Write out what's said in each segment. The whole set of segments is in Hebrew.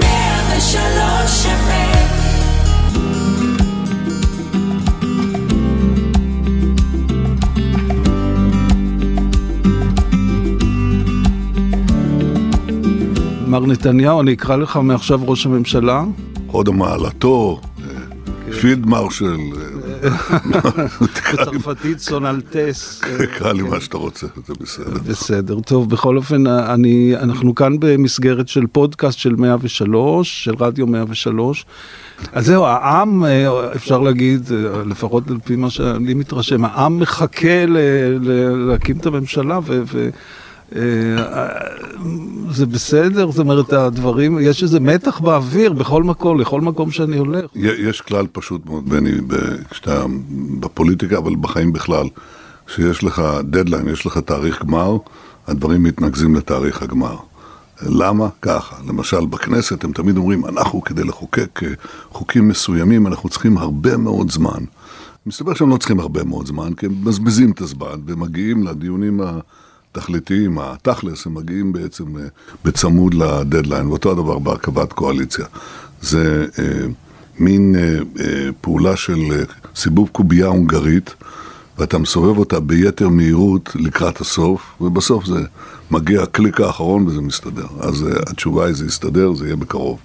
103 FM מר נתניהו, אני אקרא לך מעכשיו ראש הממשלה. הוד המעלתו, פילד מרשל, אה, לי- בצרפתית סונלטס. תקרא לי מה שאתה רוצה, זה בסדר. בסדר, טוב, בכל אופן, אני, אנחנו כאן במסגרת של פודקאסט של 103, של רדיו 103. אז זהו, העם, אה, אפשר להגיד, אה, לפחות על פי מה שאני מתרשם, העם מחכה להקים את הממשלה, ו... אה, זה בסדר, זאת אומרת, הדברים, יש איזה מתח באוויר בכל מקום, לכל מקום שאני הולך. יש כלל פשוט מאוד, בני, כשאתה בפוליטיקה, אבל בחיים בכלל, שיש לך דדליין, יש לך תאריך גמר, הדברים מתנקזים לתאריך הגמר. למה? ככה. למשל, בכנסת הם תמיד אומרים, אנחנו כדי לחוקק אה, חוקים מסוימים, אנחנו צריכים הרבה מאוד זמן. מסתבר שהם לא צריכים הרבה מאוד זמן, כי הם מבזבזים את הזמן ומגיעים לדיונים התכליתיים, התכלס, הם מגיעים בעצם אה, בצמוד לדדליין, ואותו הדבר בהרכבת קואליציה. זה אה, מין אה, אה, פעולה של אה, סיבוב קובייה הונגרית, ואתה מסובב אותה ביתר מהירות לקראת הסוף, ובסוף זה מגיע הקליק האחרון וזה מסתדר. אז אה, התשובה היא זה יסתדר, זה יהיה בקרוב.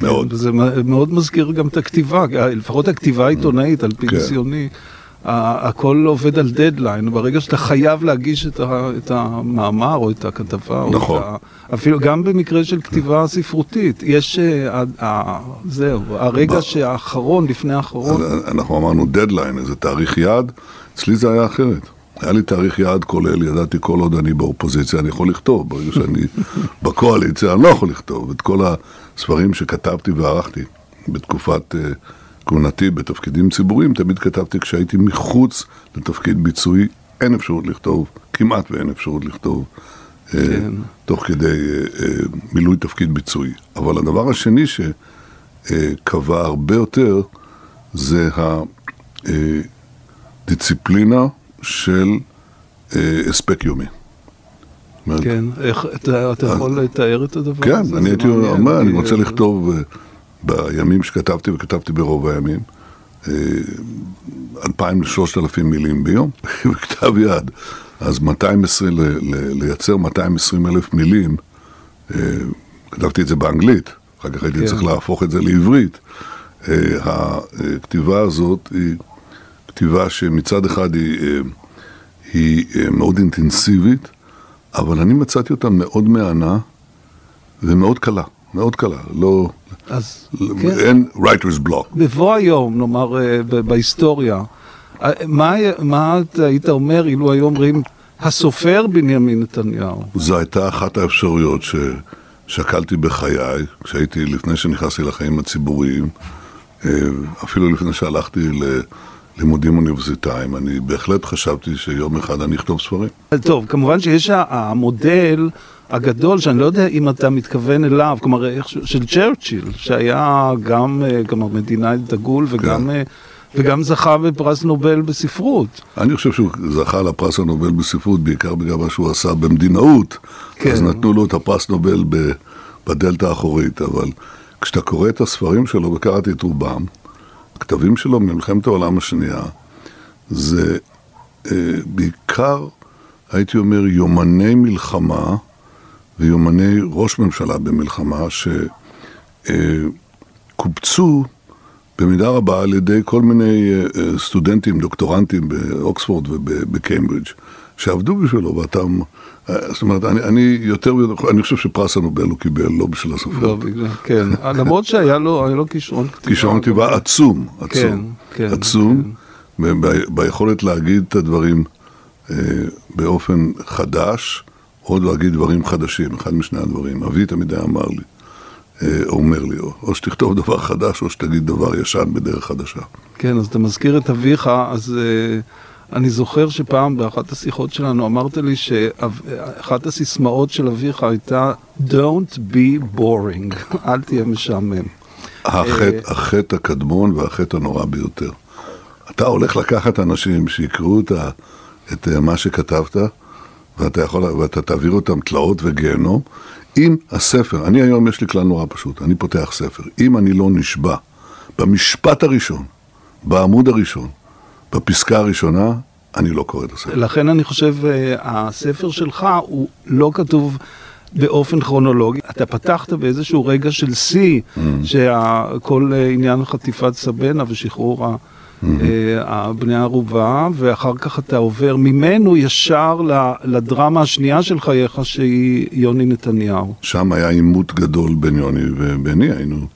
מאוד. זה מאוד מזכיר גם את הכתיבה, לפחות הכתיבה העיתונאית, על פי כן. ניסיוני. ה- הכל עובד על דדליין, ברגע שאתה חייב להגיש את, ה, את המאמר או את הכתבה, או נכון. את ה, אפילו גם במקרה של כתיבה ספרותית, יש, אה, ה- ה- זהו, הרגע ב- שהאחרון, לפני האחרון, אנחנו אמרנו דדליין, איזה תאריך יעד, אצלי זה היה אחרת. היה לי תאריך יעד כולל, ידעתי כל עוד אני באופוזיציה, אני יכול לכתוב. ברגע שאני בקואליציה, אני לא יכול לכתוב. את כל הספרים שכתבתי וערכתי בתקופת אה, כהונתי בתפקידים ציבוריים, תמיד כתבתי כשהייתי מחוץ לתפקיד ביצועי, אין אפשרות לכתוב, כמעט ואין אפשרות לכתוב. אה, כן. תוך כדי אה, אה, מילוי תפקיד ביצועי. אבל הדבר השני שקבע הרבה יותר זה הדיציפלינה של הספק יומי. כן, איך, אתה, אתה יכול לתאר את הדבר כן, הזה? אני זה הייתי אומר, אני רוצה לכתוב אה, בימים שכתבתי, וכתבתי ברוב הימים, אה, אלפיים לשלושת אלפים מילים ביום, בכתב יד. אז 220, ל- ל- לייצר 220 אלף מילים, אה, כתבתי את זה באנגלית, אחר כך הייתי כן. צריך להפוך את זה לעברית. אה, הכתיבה הזאת היא כתיבה שמצד אחד היא, אה, היא אה, מאוד אינטנסיבית, אבל אני מצאתי אותה מאוד מהנה ומאוד קלה, מאוד קלה. לא, אז כן. אין writer's block. בבוא היום, נאמר, אה, בהיסטוריה, אה, מה, מה אתה היית אומר אילו היו אומרים הסופר בנימין נתניהו? זו הייתה אחת האפשרויות ששקלתי בחיי, כשהייתי, לפני שנכנסתי לחיים הציבוריים, אה, אפילו לפני שהלכתי ללימודים אוניברסיטאיים, אני בהחלט חשבתי שיום אחד אני אכתוב ספרים. טוב, כמובן שיש המודל הגדול, שאני לא יודע אם אתה מתכוון אליו, כלומר, של צ'רצ'יל, שהיה גם, אה, כלומר, מדינאי דגול וגם, כן. אה, וגם זכה בפרס נובל בספרות. אני חושב שהוא זכה לפרס הנובל בספרות בעיקר בגלל מה שהוא עשה במדינאות, כן. אז נתנו לו את הפרס נובל בדלת האחורית, אבל כשאתה קורא את הספרים שלו, וקראתי את רובם, הכתבים שלו ממלחמת העולם השנייה, זה אה, בעיקר, הייתי אומר, יומני מלחמה ויומני ראש ממשלה במלחמה, שקובצו במידה רבה על ידי כל מיני אה, אה, סטודנטים, דוקטורנטים באוקספורד ובקיימברידג', שעבדו בשבילו, ואתה... אה, זאת אומרת, אני, אני יותר אני חושב שפרס הנובל הוא קיבל, לא בשביל לא, הסופר. בגלל, כן, למרות שהיה לו, היה לו כישרון כתיבה. כישרון כתיבה עצום, עצום, כן, כן, עצום, ב- ביכולת להגיד את הדברים אה, באופן חדש, או להגיד דברים חדשים, אחד משני הדברים. אבי תמיד היה אמר לי, אה, אומר לי, או, או שתכתוב דבר חדש, או שתגיד דבר ישן בדרך חדשה. כן, אז אתה מזכיר את אביך, אז uh, אני זוכר שפעם באחת השיחות שלנו אמרת לי שאחת הסיסמאות של אביך הייתה Don't be boring, אל תהיה משעמם. החטא, החטא הקדמון והחטא הנורא ביותר. אתה הולך לקחת אנשים שיקראו את, את אה, מה שכתבת, ואתה יכול, ואתה תעביר אותם תלאות וגיהנום, אם הספר, אני היום יש לי כלל נורא פשוט, אני פותח ספר, אם אני לא נשבע במשפט הראשון, בעמוד הראשון, בפסקה הראשונה, אני לא קורא את הספר. לכן אני חושב, אה, הספר שלך הוא לא כתוב באופן כרונולוגי. אתה פתחת באיזשהו רגע של שיא, Mm. שכל אה, עניין חטיפת סבנה ושחרור ה- Mm-hmm. אה, בני הערובה, ואחר כך אתה עובר ממנו ישר לדרמה השנייה של חייך, שהיא יוני נתניהו. שם היה עימות גדול בין יוני וביני, היינו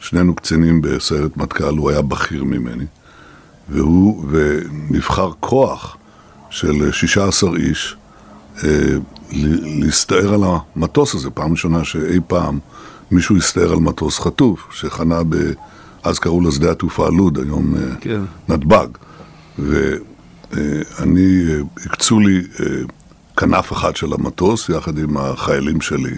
שנינו קצינים בסיירת מטכ"ל, הוא היה בכיר ממני, והוא, ונבחר כוח של 16 איש אה, להסתער על המטוס הזה, פעם ראשונה שאי פעם מישהו הסתער על מטוס חטוף, שחנה ב... אז קראו לשדה התעופה לוד, היום אה, כן. נתב"ג. ואני, אה, הקצו לי כנף אחת של המטוס, יחד עם החיילים שלי,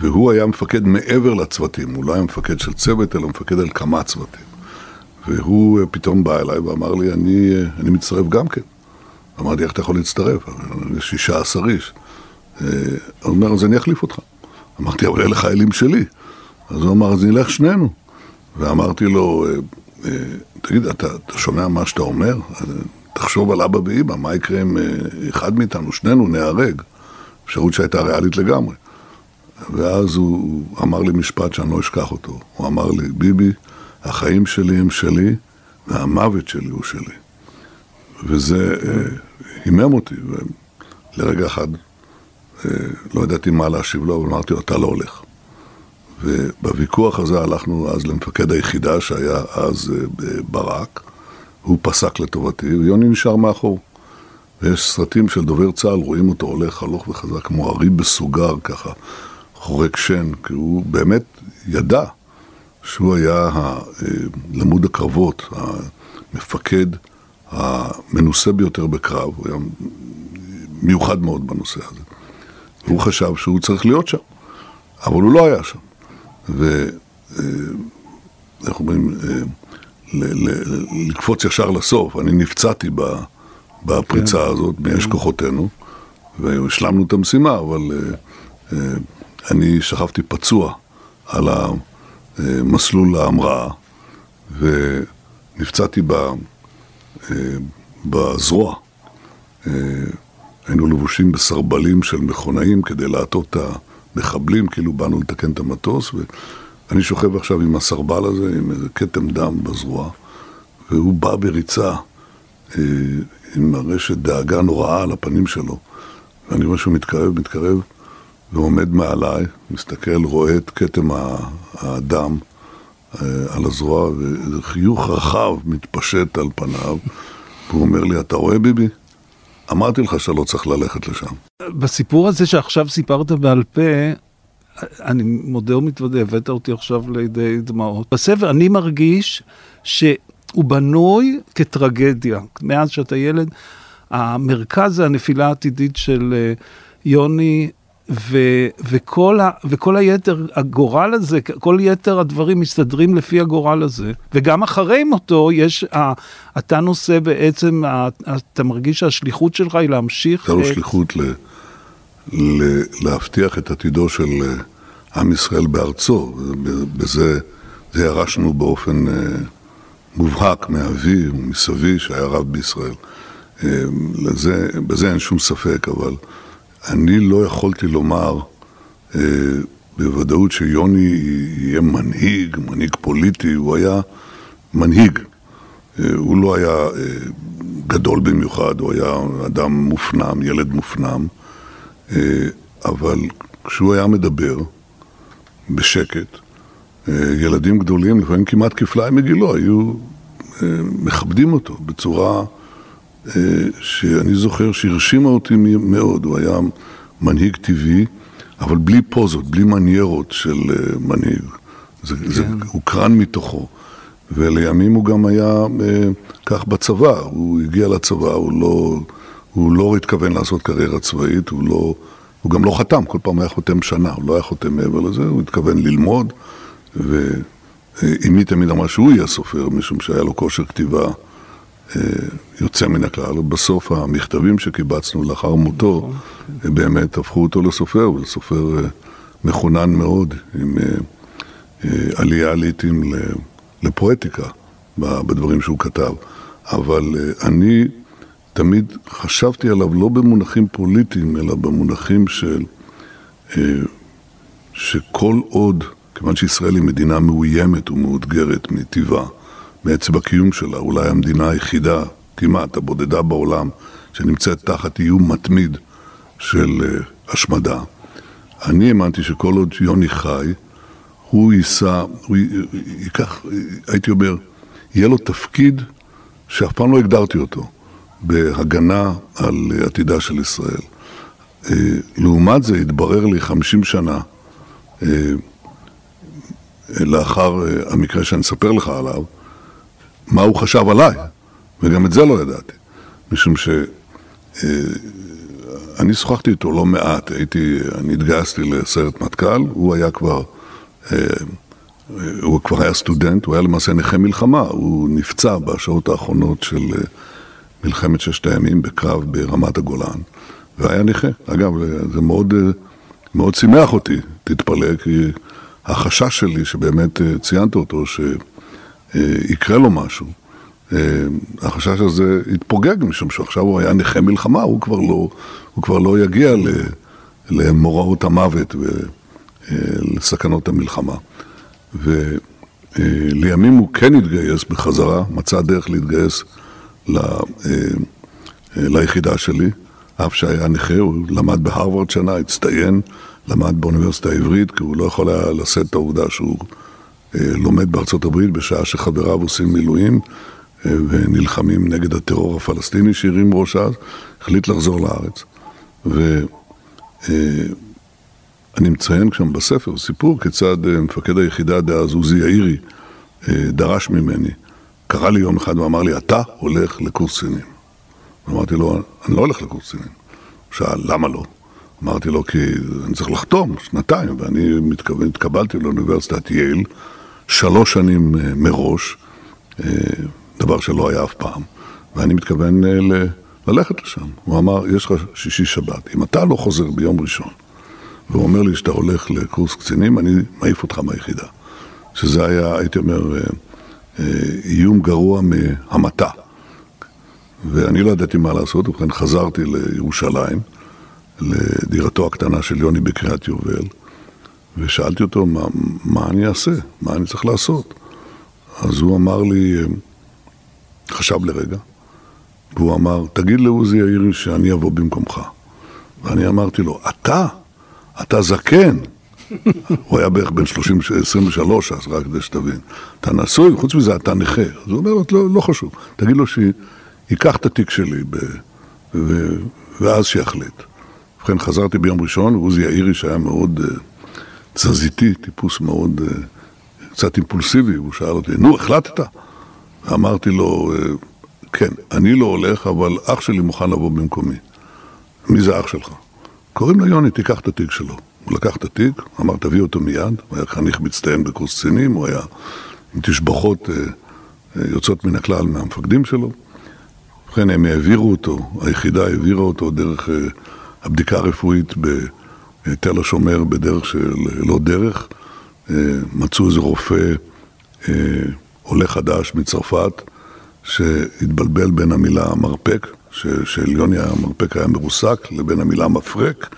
והוא היה מפקד מעבר לצוותים, הוא לא היה מפקד של צוות, אלא מפקד על כמה צוותים. והוא אה, פתאום בא אליי ואמר לי, אני, אה, אני מצטרף גם כן. אמרתי, איך אתה יכול להצטרף? יש 16 איש. אה, הוא אומר, אז אני אחליף אותך. אמרתי, אבל אלה חיילים שלי. אז הוא אמר, אז נלך שנינו. ואמרתי לו, תגיד, אתה, אתה שומע מה שאתה אומר? תחשוב על אבא ואימא, מה יקרה אם אחד מאיתנו, שנינו, נהרג? אפשרות שהייתה ריאלית לגמרי. ואז הוא אמר לי משפט שאני לא אשכח אותו. הוא אמר לי, ביבי, החיים שלי הם שלי, והמוות שלי הוא שלי. וזה אה, הימם אותי, ולרגע אחד אה, לא ידעתי מה להשיב לו, אבל אמרתי לו, אתה לא הולך. ובוויכוח הזה הלכנו אז למפקד היחידה שהיה אז אה, ברק, הוא פסק לטובתי, ויוני נשאר מאחור. ויש סרטים של דובר צה"ל, רואים אותו הולך הלוך וחזק, כמו ארי בסוגר, ככה, חורק שן, כי הוא באמת ידע שהוא היה ה- אה, למוד הקרבות, המפקד המנוסה ביותר בקרב, הוא היה מיוחד מאוד בנושא הזה. הוא חשב שהוא צריך להיות שם, אבל הוא לא היה שם. ואיך אומרים, אה, ל- ל- לקפוץ ישר לסוף, אני נפצעתי בפריצה הזאת, מאש כוחותינו, והשלמנו את המשימה, אבל אה, אה, אני שכבתי פצוע על המסלול להמראה, ונפצעתי ב- אה, בזרוע. אה, היינו לבושים בסרבלים של מכונאים כדי לעטות את המחבלים, כאילו באנו לתקן את המטוס, ואני שוכב עכשיו עם הסרבל הזה, עם איזה כתם דם בזרוע, והוא בא בריצה אה, עם רשת דאגה נוראה על הפנים שלו, ואני רואה שהוא מתקרב, מתקרב, ועומד מעליי, מסתכל, רואה את כתם הדם אה, על הזרוע, ואיזה חיוך רחב מתפשט על פניו, והוא אומר לי, אתה רואה ביבי? אמרתי לך שאתה לא צריך ללכת לשם. בסיפור הזה שעכשיו סיפרת בעל פה, אני מודה ומתוודה, הבאת אותי עכשיו לידי דמעות. בספר אני מרגיש שהוא בנוי כטרגדיה. מאז שאתה ילד, המרכז זה הנפילה העתידית של אה, יוני, ו, וכל, ה, וכל היתר, הגורל הזה, כל יתר הדברים מסתדרים לפי הגורל הזה. וגם אחרי מותו, יש, ה, אתה נושא בעצם, ה, אתה מרגיש שהשליחות שלך היא להמשיך... הייתה לו את- שליחות ל, ל, להבטיח את עתידו של אה, עם ישראל בארצו. בזה זה ירשנו באופן אה, מובהק מאבי ומסבי, שהיה רב בישראל. אה, לזה, בזה אין שום ספק, אבל אני לא יכולתי לומר אה, בוודאות שיוני יהיה מנהיג, מנהיג פוליטי, הוא היה מנהיג. אה, הוא לא היה אה, גדול במיוחד, הוא היה אדם מופנם, ילד מופנם, אה, אבל כשהוא היה מדבר בשקט, אה, ילדים גדולים, לפעמים כמעט כפליים מגילו, היו אה, מכבדים אותו בצורה שאני זוכר שהרשימה אותי מאוד. הוא היה מנהיג טבעי, אבל בלי פוזות, בלי מניירות של אה, מנהיג. זה, זה הוקרן מתוכו. ולימים הוא גם היה אה, כך בצבא, הוא הגיע לצבא, הוא לא, הוא לא התכוון לעשות קריירה צבאית, הוא, לא, הוא גם לא חתם, כל פעם היה חותם שנה, הוא לא היה חותם מעבר לזה, הוא התכוון ללמוד, ואמי תמיד אמרה שהוא יהיה סופר, משום שהיה לו כושר כתיבה יוצא מן הכלל, ובסוף המכתבים שקיבצנו לאחר מותו, נכון. באמת הפכו אותו לסופר, ולסופר מחונן מאוד, עם עלייה לעיתים לפואטיקה בדברים שהוא כתב. אבל אני תמיד חשבתי עליו לא במונחים פוליטיים, אלא במונחים של... שכל עוד, כיוון שישראל היא מדינה מאוימת ומאותגרת מטבעה, מעצם הקיום שלה, אולי המדינה היחידה, כמעט הבודדה בעולם, שנמצאת תחת איום מתמיד של uh, השמדה. אני האמנתי שכל עוד יוני חי, הוא יישא, הוא ייקח, הייתי אומר, יהיה לו תפקיד שאף פעם לא הגדרתי אותו, בהגנה על עתידה של ישראל. אה, לעומת זה התברר לי חמישים שנה אה, לאחר אה, המקרה שאני אספר לך עליו, מה הוא חשב עליי, וגם את זה לא ידעתי, משום שאני שוחחתי איתו לא מעט, הייתי, אני התגייסתי לסרט מטכ"ל, הוא היה כבר, הוא כבר היה סטודנט, הוא היה למעשה נכה מלחמה, הוא נפצע בשעות האחרונות של מלחמת ששת הימים בקרב ברמת הגולן. והיה נכה. אגב, זה מאוד, מאוד שימח אותי, תתפלא, כי החשש שלי, שבאמת אה, ציינת אותו, שיקרה לו משהו, אה, החשש הזה התפוגג, משום שעכשיו הוא היה נכה מלחמה, הוא כבר לא, הוא כבר לא יגיע למוראות המוות ולסכנות אה, המלחמה. ולימים הוא כן התגייס בחזרה, מצא דרך להתגייס ליחידה שלי. אף שהיה נכה, הוא למד בהרווארד שנה, הצטיין, למד באוניברסיטה העברית, כי הוא לא יכול היה לשאת את העובדה שהוא אה, לומד בארצות הברית בשעה שחבריו עושים מילואים אה, ונלחמים נגד הטרור הפלסטיני שהרים ראש אז, החליט לחזור לארץ. ואני אה, מציין שם בספר סיפור כיצד אה, מפקד היחידה דאז, עוזי יאירי, אה, דרש ממני, קרא לי יום אחד ואמר לי, אתה הולך לקורס קצינים. אמרתי לו, אני לא הולך לקורס קצינים. הוא שאל, למה לא? אמרתי לו, כי אני צריך לחתום שנתיים, ואני מתכוון, התקבלתי לאוניברסיטת יייל שלוש שנים אה, מראש, אה, דבר שלא היה אף פעם, ואני מתכוון אה, ל... ללכת לשם. הוא אמר, יש לך שישי שבת, אם אתה לא חוזר ביום ראשון, והוא אומר לי שאתה הולך לקורס קצינים, אני מעיף אותך מהיחידה. שזה היה, הייתי אומר, איום גרוע מהמתה. ואני לא ידעתי מה לעשות, ובכן חזרתי לירושלים, לדירתו הקטנה של יוני בקריית יובל, ושאלתי אותו, מה, מה אני אעשה? מה אני צריך לעשות? אז הוא אמר לי, חשב לרגע, והוא אמר, תגיד לעוזי יאירי שאני אבוא במקומך. ואני אמרתי לו, אתה? אתה זקן. הוא היה בערך בן 30, 23 אז, רק כדי שתבין. אתה נשוי, חוץ מזה אתה נכה. אז הוא אומר לא, לא חשוב. תגיד לו ייקח את התיק שלי ב... ו... ואז שיחליט. ובכן, חזרתי ביום ראשון, ועוזי יאירי שהיה מאוד uh, תזזיתי, טיפוס מאוד, uh, קצת אימפולסיבי, הוא שאל אותי, נו, החלטת? ואמרתי לו, uh, כן, אני לא הולך, אבל אח שלי מוכן לבוא במקומי. מי זה אח שלך? קוראים לו יוני, תיקח את התיק שלו. הוא לקח את התיק, אמר, תביא אותו מיד, הוא היה חניך מצטיין בקורס קצינים, הוא היה עם תשבחות uh, יוצאות מן הכלל מהמפקדים שלו. ובכן, הם העבירו אותו, היחידה העבירה אותו דרך הבדיקה הרפואית בתל השומר בדרך של לא דרך. Uh, מצאו איזה רופא uh, עולה חדש מצרפת שהתבלבל בין המילה מרפק, של יוני המרפק היה מרוסק, לבין המילה מפרק.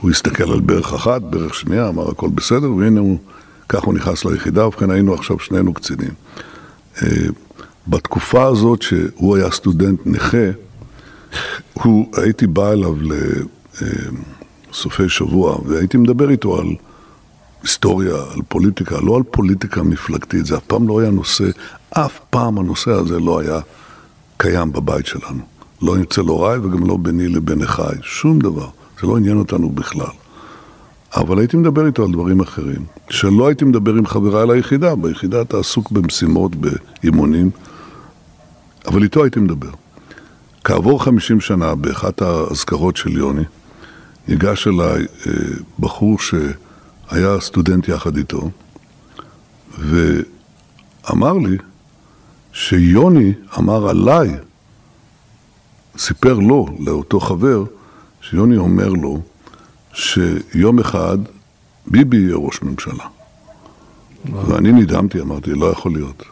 הוא הסתכל על ברך אחת, ברך שנייה, אמר הכל בסדר, והנה הוא, כך הוא נכנס ליחידה, ובכן היינו עכשיו שנינו קצינים. בתקופה הזאת שהוא היה סטודנט נכה, הוא, הייתי בא אליו לסופי שבוע והייתי מדבר איתו על היסטוריה, על פוליטיקה, לא על פוליטיקה מפלגתית, זה אף פעם לא היה נושא, אף פעם הנושא הזה לא היה קיים בבית שלנו. לא אצל הוריי וגם לא ביני לבין אחיי, שום דבר. זה לא עניין אותנו בכלל. אבל הייתי מדבר איתו על דברים אחרים, שלא הייתי מדבר עם חבריי ליחידה. ביחידה אתה עסוק במשימות, באימונים. אבל איתו הייתי מדבר. כעבור חמישים שנה, באחת האזכרות של יוני, ניגש אליי אה, בחור שהיה סטודנט יחד איתו, ואמר לי שיוני אמר עליי, סיפר לו, לאותו חבר, שיוני אומר לו שיום אחד ביבי יהיה ראש ממשלה. ואני נדהמתי, אמרתי, לא יכול להיות.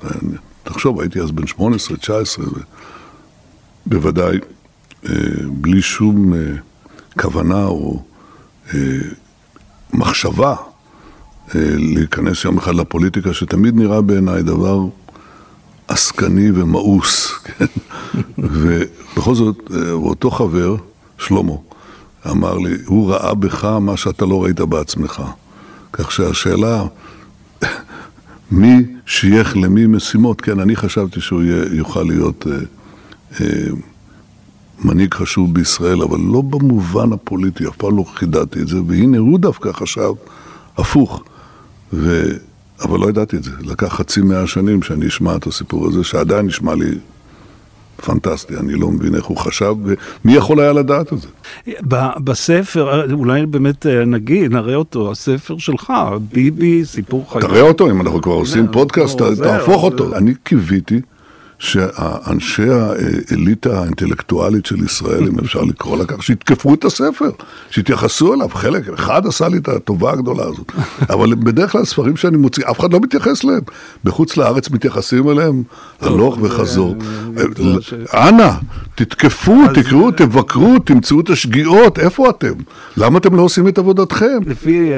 תחשוב, הייתי אז בן 18, 19, בוודאי אה, בלי שום אה, כוונה או אה, מחשבה להיכנס יום אחד לפוליטיקה, שתמיד נראה בעיניי דבר עסקני ומאוס, כן? ובכל זאת, אותו חבר, שלמה, אמר לי, הוא ראה בך מה שאתה לא ראית בעצמך. כך שהשאלה, מי שייך למי משימות, כן, אני חשבתי שהוא יוכל להיות אה, אה, מנהיג חשוב בישראל, אבל לא במובן הפוליטי, אף פעם לא חידדתי את זה, והנה הוא דווקא חשב הפוך. ו... אבל לא ידעתי את זה, לקח חצי מאה שנים שאני אשמע את הסיפור הזה, שעדיין נשמע לי פנטסטי, אני לא מבין איך הוא חשב, ומי יכול היה לדעת את זה? בספר, אולי באמת אה, נגיד, נראה אותו, הספר שלך, ביבי, סיפור חיים. תראה אותו, אם אנחנו כבר עושים פודקאסט, תהפוך אותו. אני קיוויתי שאנשי האליטה האינטלקטואלית של ישראל, אם אפשר לקרוא לה כך, שיתקפו את הספר, שיתייחסו אליו. חלק, אחד עשה לי את הטובה הגדולה הזאת. אבל בדרך כלל ספרים שאני מוציא, אף אחד לא מתייחס אליהם. בחוץ לארץ מתייחסים אליהם הלוך וחזור. אנא, תתקפו, תקראו, תבקרו, תמצאו את השגיאות, איפה אתם? למה אתם לא עושים את עבודתכם? לפי אה,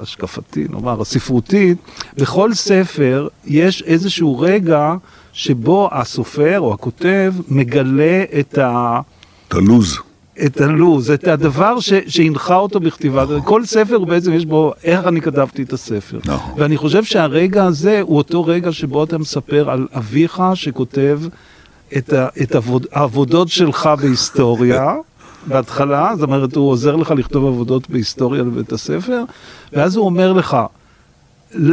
השקפתי, נאמר, הספרותית, בכל ספר יש איזשהו רגע שבו הסופר או הכותב מגלה את ה... את הלוז. את הלוז, את הדבר ש, שהנחה אותו בכתיבה. נכון. כל ספר בעצם יש בו איך אני כתבתי את הספר. נכון. ואני חושב שהרגע הזה הוא אותו רגע שבו אתה מספר על אביך שכותב את, ה, את עבוד, העבודות שלך בהיסטוריה. בהתחלה, זאת אומרת, הוא עוזר לך לכתוב עבודות בהיסטוריה לבית הספר, ואז הוא אומר לך,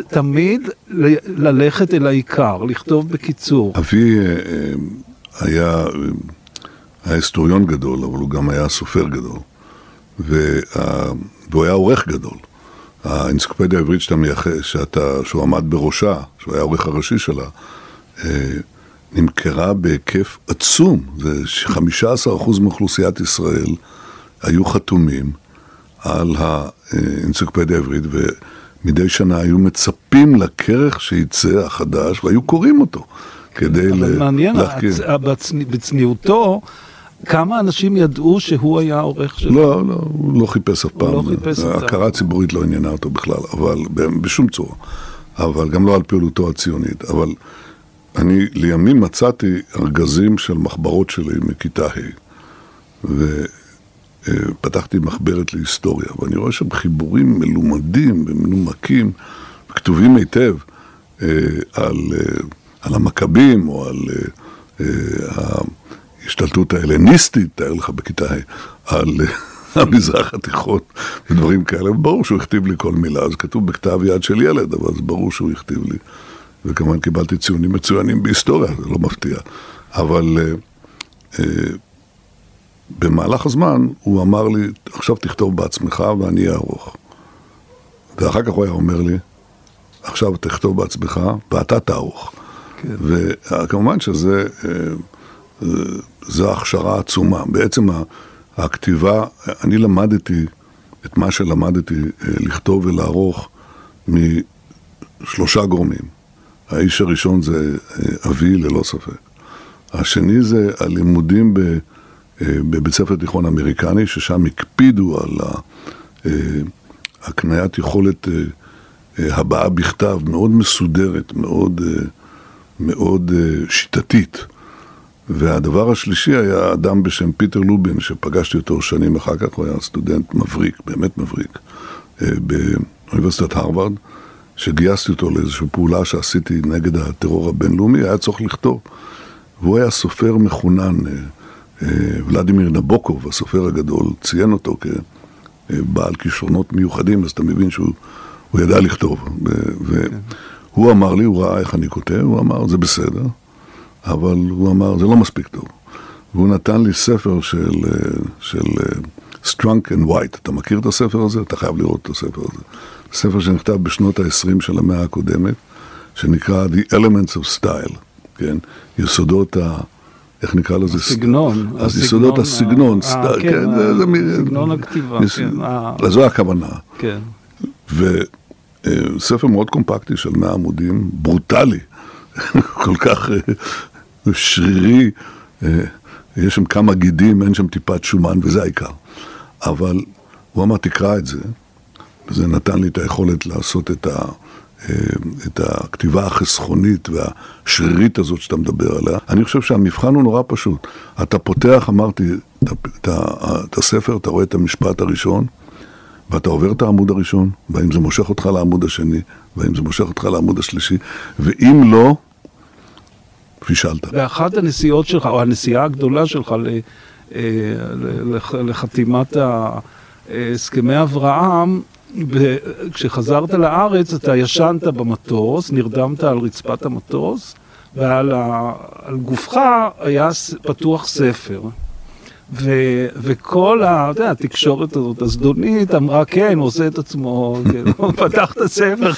תמיד ללכת אל העיקר, לכתוב בקיצור. אבי אה, אה, היה, היה היסטוריון גדול, אבל הוא גם היה סופר גדול, וה, והוא היה עורך גדול. האנציקלופדיה העברית שאתה מייחס, שאתה, שהוא עמד בראשה, שהוא היה העורך הראשי שלה, אה, נמכרה בהיקף עצום. זה 15% מאוכלוסיית ישראל היו חתומים על האנציקלופדיה העברית, מדי שנה היו מצפים לכרך שיצא החדש והיו קוראים אותו כדי להחכים. אבל מעניין, בצניעותו, כמה אנשים ידעו שהוא היה העורך שלו? לא, לא, הוא לא חיפש אף פעם. לא חיפש את זה. ההכרה הציבורית לא עניינה אותו בכלל, אבל בשום צורה. אבל גם לא על פעולותו הציונית. אבל אני לימים מצאתי ארגזים של מחברות שלי מכיתה ה', פתחתי מחברת להיסטוריה, ואני רואה שם חיבורים מלומדים ומנומקים, כתובים היטב, אה, על, אה, על המכבים או על אה, ההשתלטות ההלניסטית, תאר לך בכיתה ה', על המזרח התיכון ודברים כאלה, ברור שהוא הכתיב לי כל מילה, זה כתוב בכתב יד של ילד, אבל זה ברור שהוא הכתיב לי. וכמובן קיבלתי ציונים מצוינים בהיסטוריה, זה לא מפתיע. אבל במהלך הזמן הוא אמר לי, עכשיו תכתוב בעצמך ואני אערוך. ואחר כך הוא היה אומר לי, עכשיו תכתוב בעצמך ואתה תערוך. כן. וכמובן שזה, אה, אה, זו הכשרה עצומה. בעצם הכתיבה, אני למדתי את מה שלמדתי אה, לכתוב ולערוך משלושה גורמים. האיש הראשון זה אבי ללא ספק. השני זה הלימודים ב... אה, בבית ספר תיכון אמריקני, ששם הקפידו על אה, הקניית יכולת אה, הבעה בכתב מאוד מסודרת, מאוד, מאוד שיטתית. והדבר השלישי היה אדם בשם פיטר לובין, שפגשתי אותו שנים אחר כך, הוא היה סטודנט מבריק, באמת מבריק, באוניברסיטת הרווארד, שגייסתי אותו לאיזושהי פעולה שעשיתי נגד הטרור הבינלאומי, היה צורך לכתוב. והוא היה סופר מחונן, אה, ולדימיר נבוקוב, הסופר הגדול, ציין אותו כבעל כישרונות מיוחדים, אז אתה מבין שהוא ידע לכתוב. והוא אמר לי, הוא ראה איך אני כותב, הוא אמר, זה בסדר, אבל הוא אמר, זה לא מספיק טוב. והוא נתן לי ספר של, של Strunk and White. אתה מכיר את הספר הזה? אתה חייב לראות את הספר הזה. ספר שנכתב בשנות ה-20 של המאה הקודמת, שנקרא The Elements of Style. כן? יסודות ה... איך נקרא לזה? הסגנון. אז יסודות הסגנון, ה- סת- כן, כן, סגנון הכתיבה, כן, אז זו הכוונה. כן. וספר מאוד קומפקטי של 100 עמודים, ברוטלי, כל כך אה, שרירי, אה, יש שם כמה גידים, אין שם טיפת שומן, וזה העיקר. אבל הוא אמר, תקרא את זה, וזה נתן לי את היכולת לעשות את, ה, אה, את הכתיבה החסכונית והשרירית הזאת שאתה מדבר עליה. אני חושב שהמבחן הוא נורא פשוט. אתה פותח, אמרתי, את, הספר, אתה רואה את המשפט הראשון, ואתה עובר את העמוד הראשון, והאם זה מושך אותך לעמוד השני, והאם זה מושך אותך לעמוד השלישי, ואם לא, פישלת. באחת הנסיעות שלך, או הנסיעה הגדולה שלך ל- אה, לחתימת ה- אה, הסכמי אברהם, כשחזרת לארץ אתה ישנת במטוס, נרדמת על רצפת המטוס, ועל ה- גופך היה פתוח ספר. ו, וכל ה- אתה יודע, התקשורת הזאת הזדונית אמרה כן, הוא עושה את עצמו, כן, פתח את הספר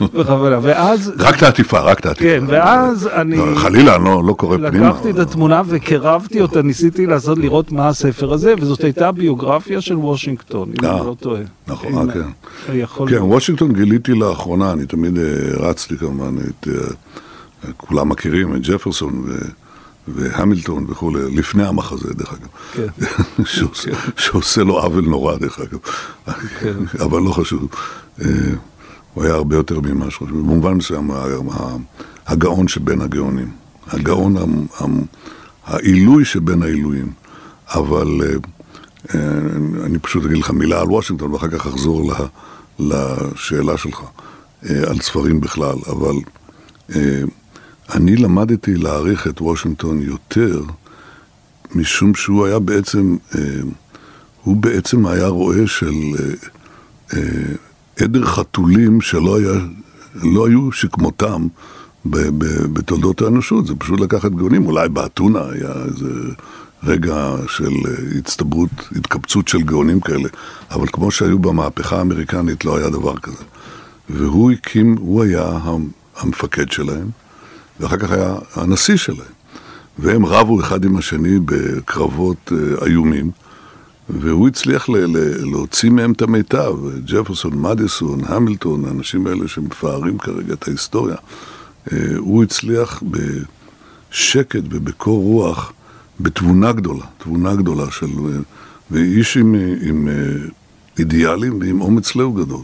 בכוונה, ואז, רק את העטיפה, רק את העטיפה. כן, ואז אני... לא, חלילה, לא, לא קורא פנימה. לקחתי את התמונה וקירבתי אותה, ניסיתי לעשות, לראות מה הספר הזה, וזאת הייתה ביוגרפיה של וושינגטון, אם אה, אני לא טועה. נכון, אה, כן. כן, להיות. וושינגטון גיליתי לאחרונה, אני תמיד אה, רצתי כמובן, את, אה, כולם מכירים את ג'פרסון ו, והמילטון וכולי, לפני המחזה דרך אגב, כן. שעושה, שעושה לו עוול נורא דרך אגב, כן. אבל לא חשוב, אה, הוא היה הרבה יותר ממה שחושבים, במובן מסוים הגאון שבין הגאונים, הגאון, העילוי שבין העילויים, אבל אה, אה, אני פשוט אגיד לך מילה על וושינגטון ואחר כך אחזור לשאלה שלך על ספרים בכלל, אבל אני למדתי להעריך את וושינגטון יותר משום שהוא היה בעצם, אה, הוא בעצם היה רועה של אה, אה, עדר חתולים שלא היה, לא היו שכמותם בתולדות האנושות, זה פשוט לקחת גאונים, אולי באתונה היה איזה רגע של הצטברות, התקבצות של גאונים כאלה, אבל כמו שהיו במהפכה האמריקנית לא היה דבר כזה. והוא הקים, הוא היה המפקד שלהם, ואחר כך היה הנשיא שלהם. והם רבו אחד עם השני בקרבות אה, איומים, והוא הצליח ל- ל- להוציא מהם את המיטב. ג'פרסון, מדיסון, המילטון, האנשים האלה שמפארים כרגע את ההיסטוריה, אה, הוא הצליח בשקט ובקור רוח, בתבונה גדולה, תבונה גדולה של... אה, ואיש עם, עם אידיאלים ועם אומץ לב גדול.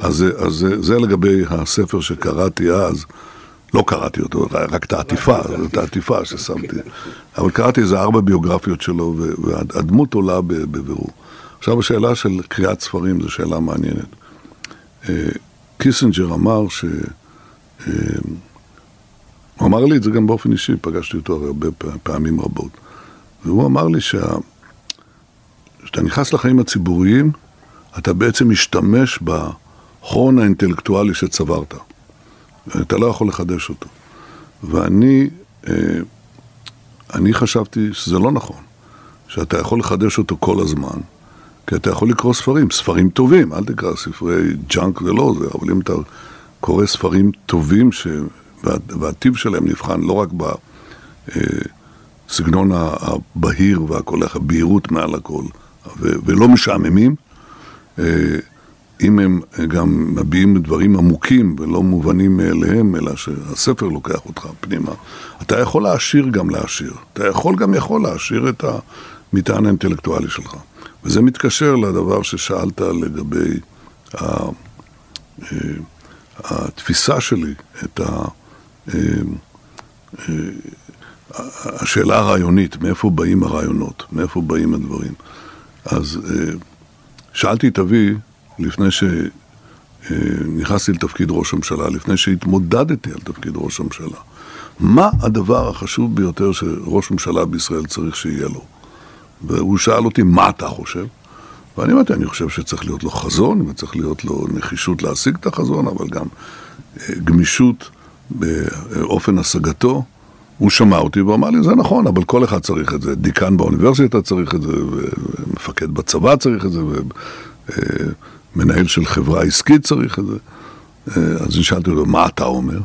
אז, אז זה לגבי הספר שקראתי אז. לא קראתי אותו, רק את העטיפה, את העטיפה ששמתי. אבל קראתי איזה ארבע ביוגרפיות שלו, והדמות עולה בבירור. עכשיו, השאלה של קריאת ספרים זו שאלה מעניינת. אה, קיסינג'ר אמר ש... אה, הוא אמר לי את זה גם באופן אישי, פגשתי אותו הרבה פע- פעמים רבות. והוא אמר לי שה... כשאתה נכנס לחיים הציבוריים, אתה בעצם משתמש בהון האינטלקטואלי שצברת. אתה לא יכול לחדש אותו. ואני אה, אני חשבתי שזה לא נכון, שאתה יכול לחדש אותו כל הזמן, כי אתה יכול לקרוא ספרים, ספרים טובים, אל תקרא ספרי ג'אנק זה לא זה, אבל אם אתה קורא ספרים טובים ש... וה... והטיב שלהם נבחן לא רק בסגנון הבהיר והכל, הבהירות מעל הכל. ולא משעממים, אה, אם הם גם מביעים דברים עמוקים ולא מובנים מאליהם, אלא שהספר לוקח אותך פנימה, אתה יכול להעשיר גם להעשיר. אתה יכול גם יכול להעשיר את המטען האינטלקטואלי שלך. וזה מתקשר לדבר ששאלת לגבי ה... התפיסה שלי, את ה... השאלה הרעיונית, מאיפה באים הרעיונות, מאיפה באים הדברים. אז שאלתי את אבי, לפני שנכנסתי לתפקיד ראש הממשלה, לפני שהתמודדתי על תפקיד ראש הממשלה, מה הדבר החשוב ביותר שראש ממשלה בישראל צריך שיהיה לו? והוא שאל אותי, מה אתה חושב? ואני אמרתי, אני חושב שצריך להיות לו חזון, וצריך להיות לו נחישות להשיג את החזון, אבל גם גמישות באופן השגתו. הוא שמע אותי ואמר לי, זה נכון, אבל כל אחד צריך את זה. דיקן באוניברסיטה צריך את זה, ומפקד בצבא צריך את זה, ומנהל של חברה עסקית צריך את זה. אז אני שאלתי אותו, מה אתה אומר?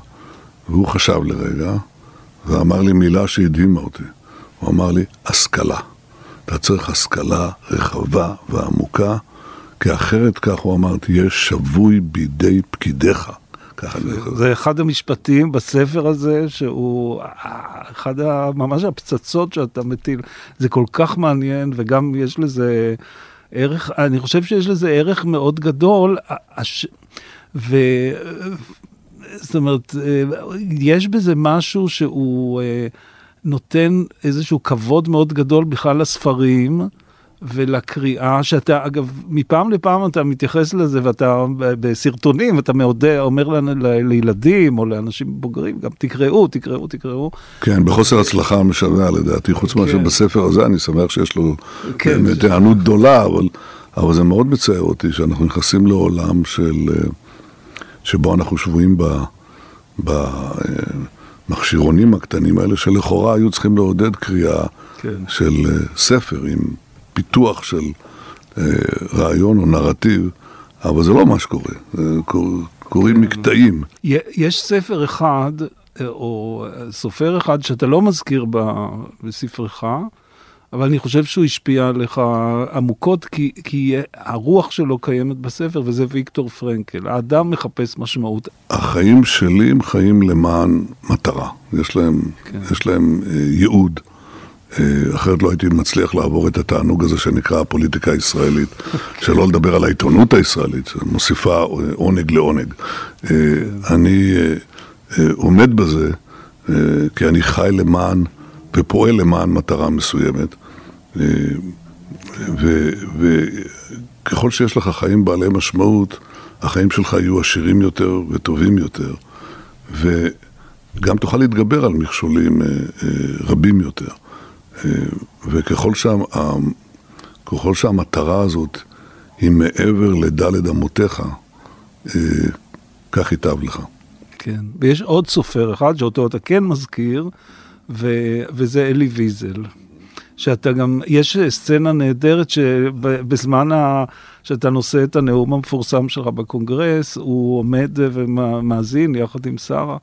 והוא חשב לרגע, ואמר לי מילה שהדהימה אותי. הוא אמר לי, השכלה. אתה צריך השכלה רחבה ועמוקה, כי אחרת, כך הוא אמר, תהיה שבוי בידי פקידיך. זה אחד המשפטים בספר הזה, שהוא אחד ה- ממש הפצצות שאתה מטיל. זה כל כך מעניין, וגם יש לזה ערך, אני חושב שיש לזה ערך מאוד גדול. הש... ו... זאת אומרת, אה, יש בזה משהו שהוא אה, נותן איזשהו כבוד מאוד גדול בכלל לספרים. ולקריאה, שאתה, אגב, מפעם לפעם אתה מתייחס לזה ואתה בסרטונים, אתה מעודד, אומר ל- ל- לילדים או לאנשים בוגרים, גם תקראו, תקראו, תקראו. כן, בחוסר הצלחה משווע לדעתי, חוץ מאשר כן. בספר הזה, אני שמח שיש לו כן. באמת היענות גדולה, אבל, אבל זה מאוד מצער אותי שאנחנו נכנסים לעולם של, אה, שבו אנחנו שבויים במכשירונים הקטנים האלה, שלכאורה היו צריכים לעודד קריאה כן. של אה, ספר עם פיתוח של אה, רעיון או נרטיב, אבל זה לא מה שקורה, קור- קוראים מקטעים. יש ספר אחד, אה, או סופר אחד, שאתה לא מזכיר בספרך, אבל אני חושב שהוא השפיע עליך עמוקות, כי, כי הרוח שלו קיימת בספר, וזה ויקטור פרנקל. האדם מחפש משמעות. החיים שלי הם חיים למען מטרה, יש להם, כן. יש להם אה, ייעוד. אה, אחרת לא הייתי מצליח לעבור את התענוג הזה שנקרא הפוליטיקה הישראלית, שלא לדבר על העיתונות הישראלית, שמוסיפה עונג לעונג. אה, אני אה, עומד בזה כי אני חי למען ופועל למען מטרה מסוימת. וככל שיש לך חיים בעלי משמעות, החיים שלך יהיו עשירים יותר וטובים יותר, וגם תוכל להתגבר על מכשולים רבים יותר. אה, וככל שה, ככל שהמטרה הזאת היא מעבר לדלת אמותיך, אה, כך ייטב לך. כן. ויש עוד סופר אחד שאותו אתה כן מזכיר, ו, וזה אלי ויזל. שאתה גם, יש סצנה נהדרת שבזמן ה, שאתה נושא את הנאום המפורסם שלך בקונגרס, הוא עומד ומאזין יחד עם שרה.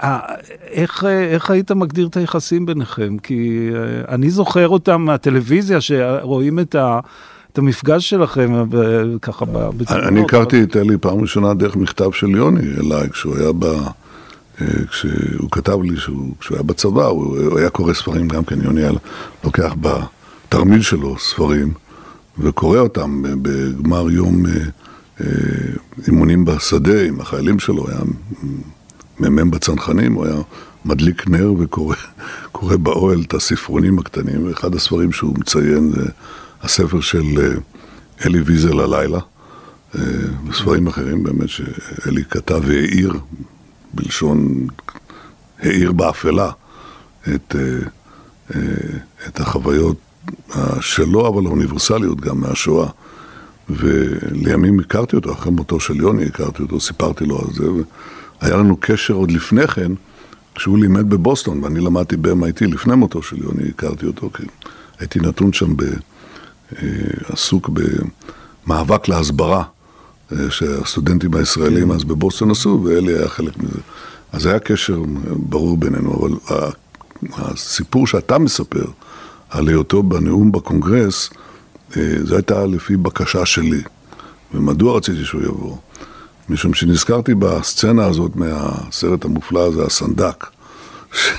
ואיך איך היית מגדיר את היחסים ביניכם? כי אה, אני זוכר אותם מהטלוויזיה, שרואים את, ה, את המפגש שלכם ב- ככה ב- בתמונות. אני הכרתי את אלי פעם ראשונה דרך מכתב של יוני אליי, כשהוא היה ב... אה, כשהוא כתב לי שהוא, כשהוא היה בצבא, הוא, הוא היה קורא ספרים גם כן, יוני היה לוקח בתרמיל שלו ספרים וקורא אותם בגמר יום אה, אה, אימונים בשדה עם החיילים שלו, היה מ"מ בצנחנים, הוא היה מדליק נר וקורא קורא באוהל את הספרונים הקטנים, ואחד הספרים שהוא מציין זה הספר של אה, אלי ויזל הלילה, אה, וספרים אחרים באמת שאלי כתב והעיר בלשון העיר באפלה את, אה, אה, את החוויות שלו, אבל האוניברסליות גם מהשואה. ולימים הכרתי אותו, אחרי מותו של יוני הכרתי אותו, סיפרתי לו על זה, והיה לנו קשר עוד לפני כן, כשהוא לימד בבוסטון, ואני למדתי ב-MIT לפני מותו של יוני, הכרתי אותו, כי הייתי נתון שם ב... אה, עסוק במאבק להסברה אה, שהסטודנטים הישראלים אז בבוסטון עשו, ואלי היה חלק מזה. אז היה קשר ברור בינינו, אבל הסיפור שאתה מספר על היותו בנאום בקונגרס, זו הייתה לפי בקשה שלי. ומדוע רציתי שהוא יבוא? משום שנזכרתי בסצנה הזאת מהסרט המופלא הזה, הסנדק, ש...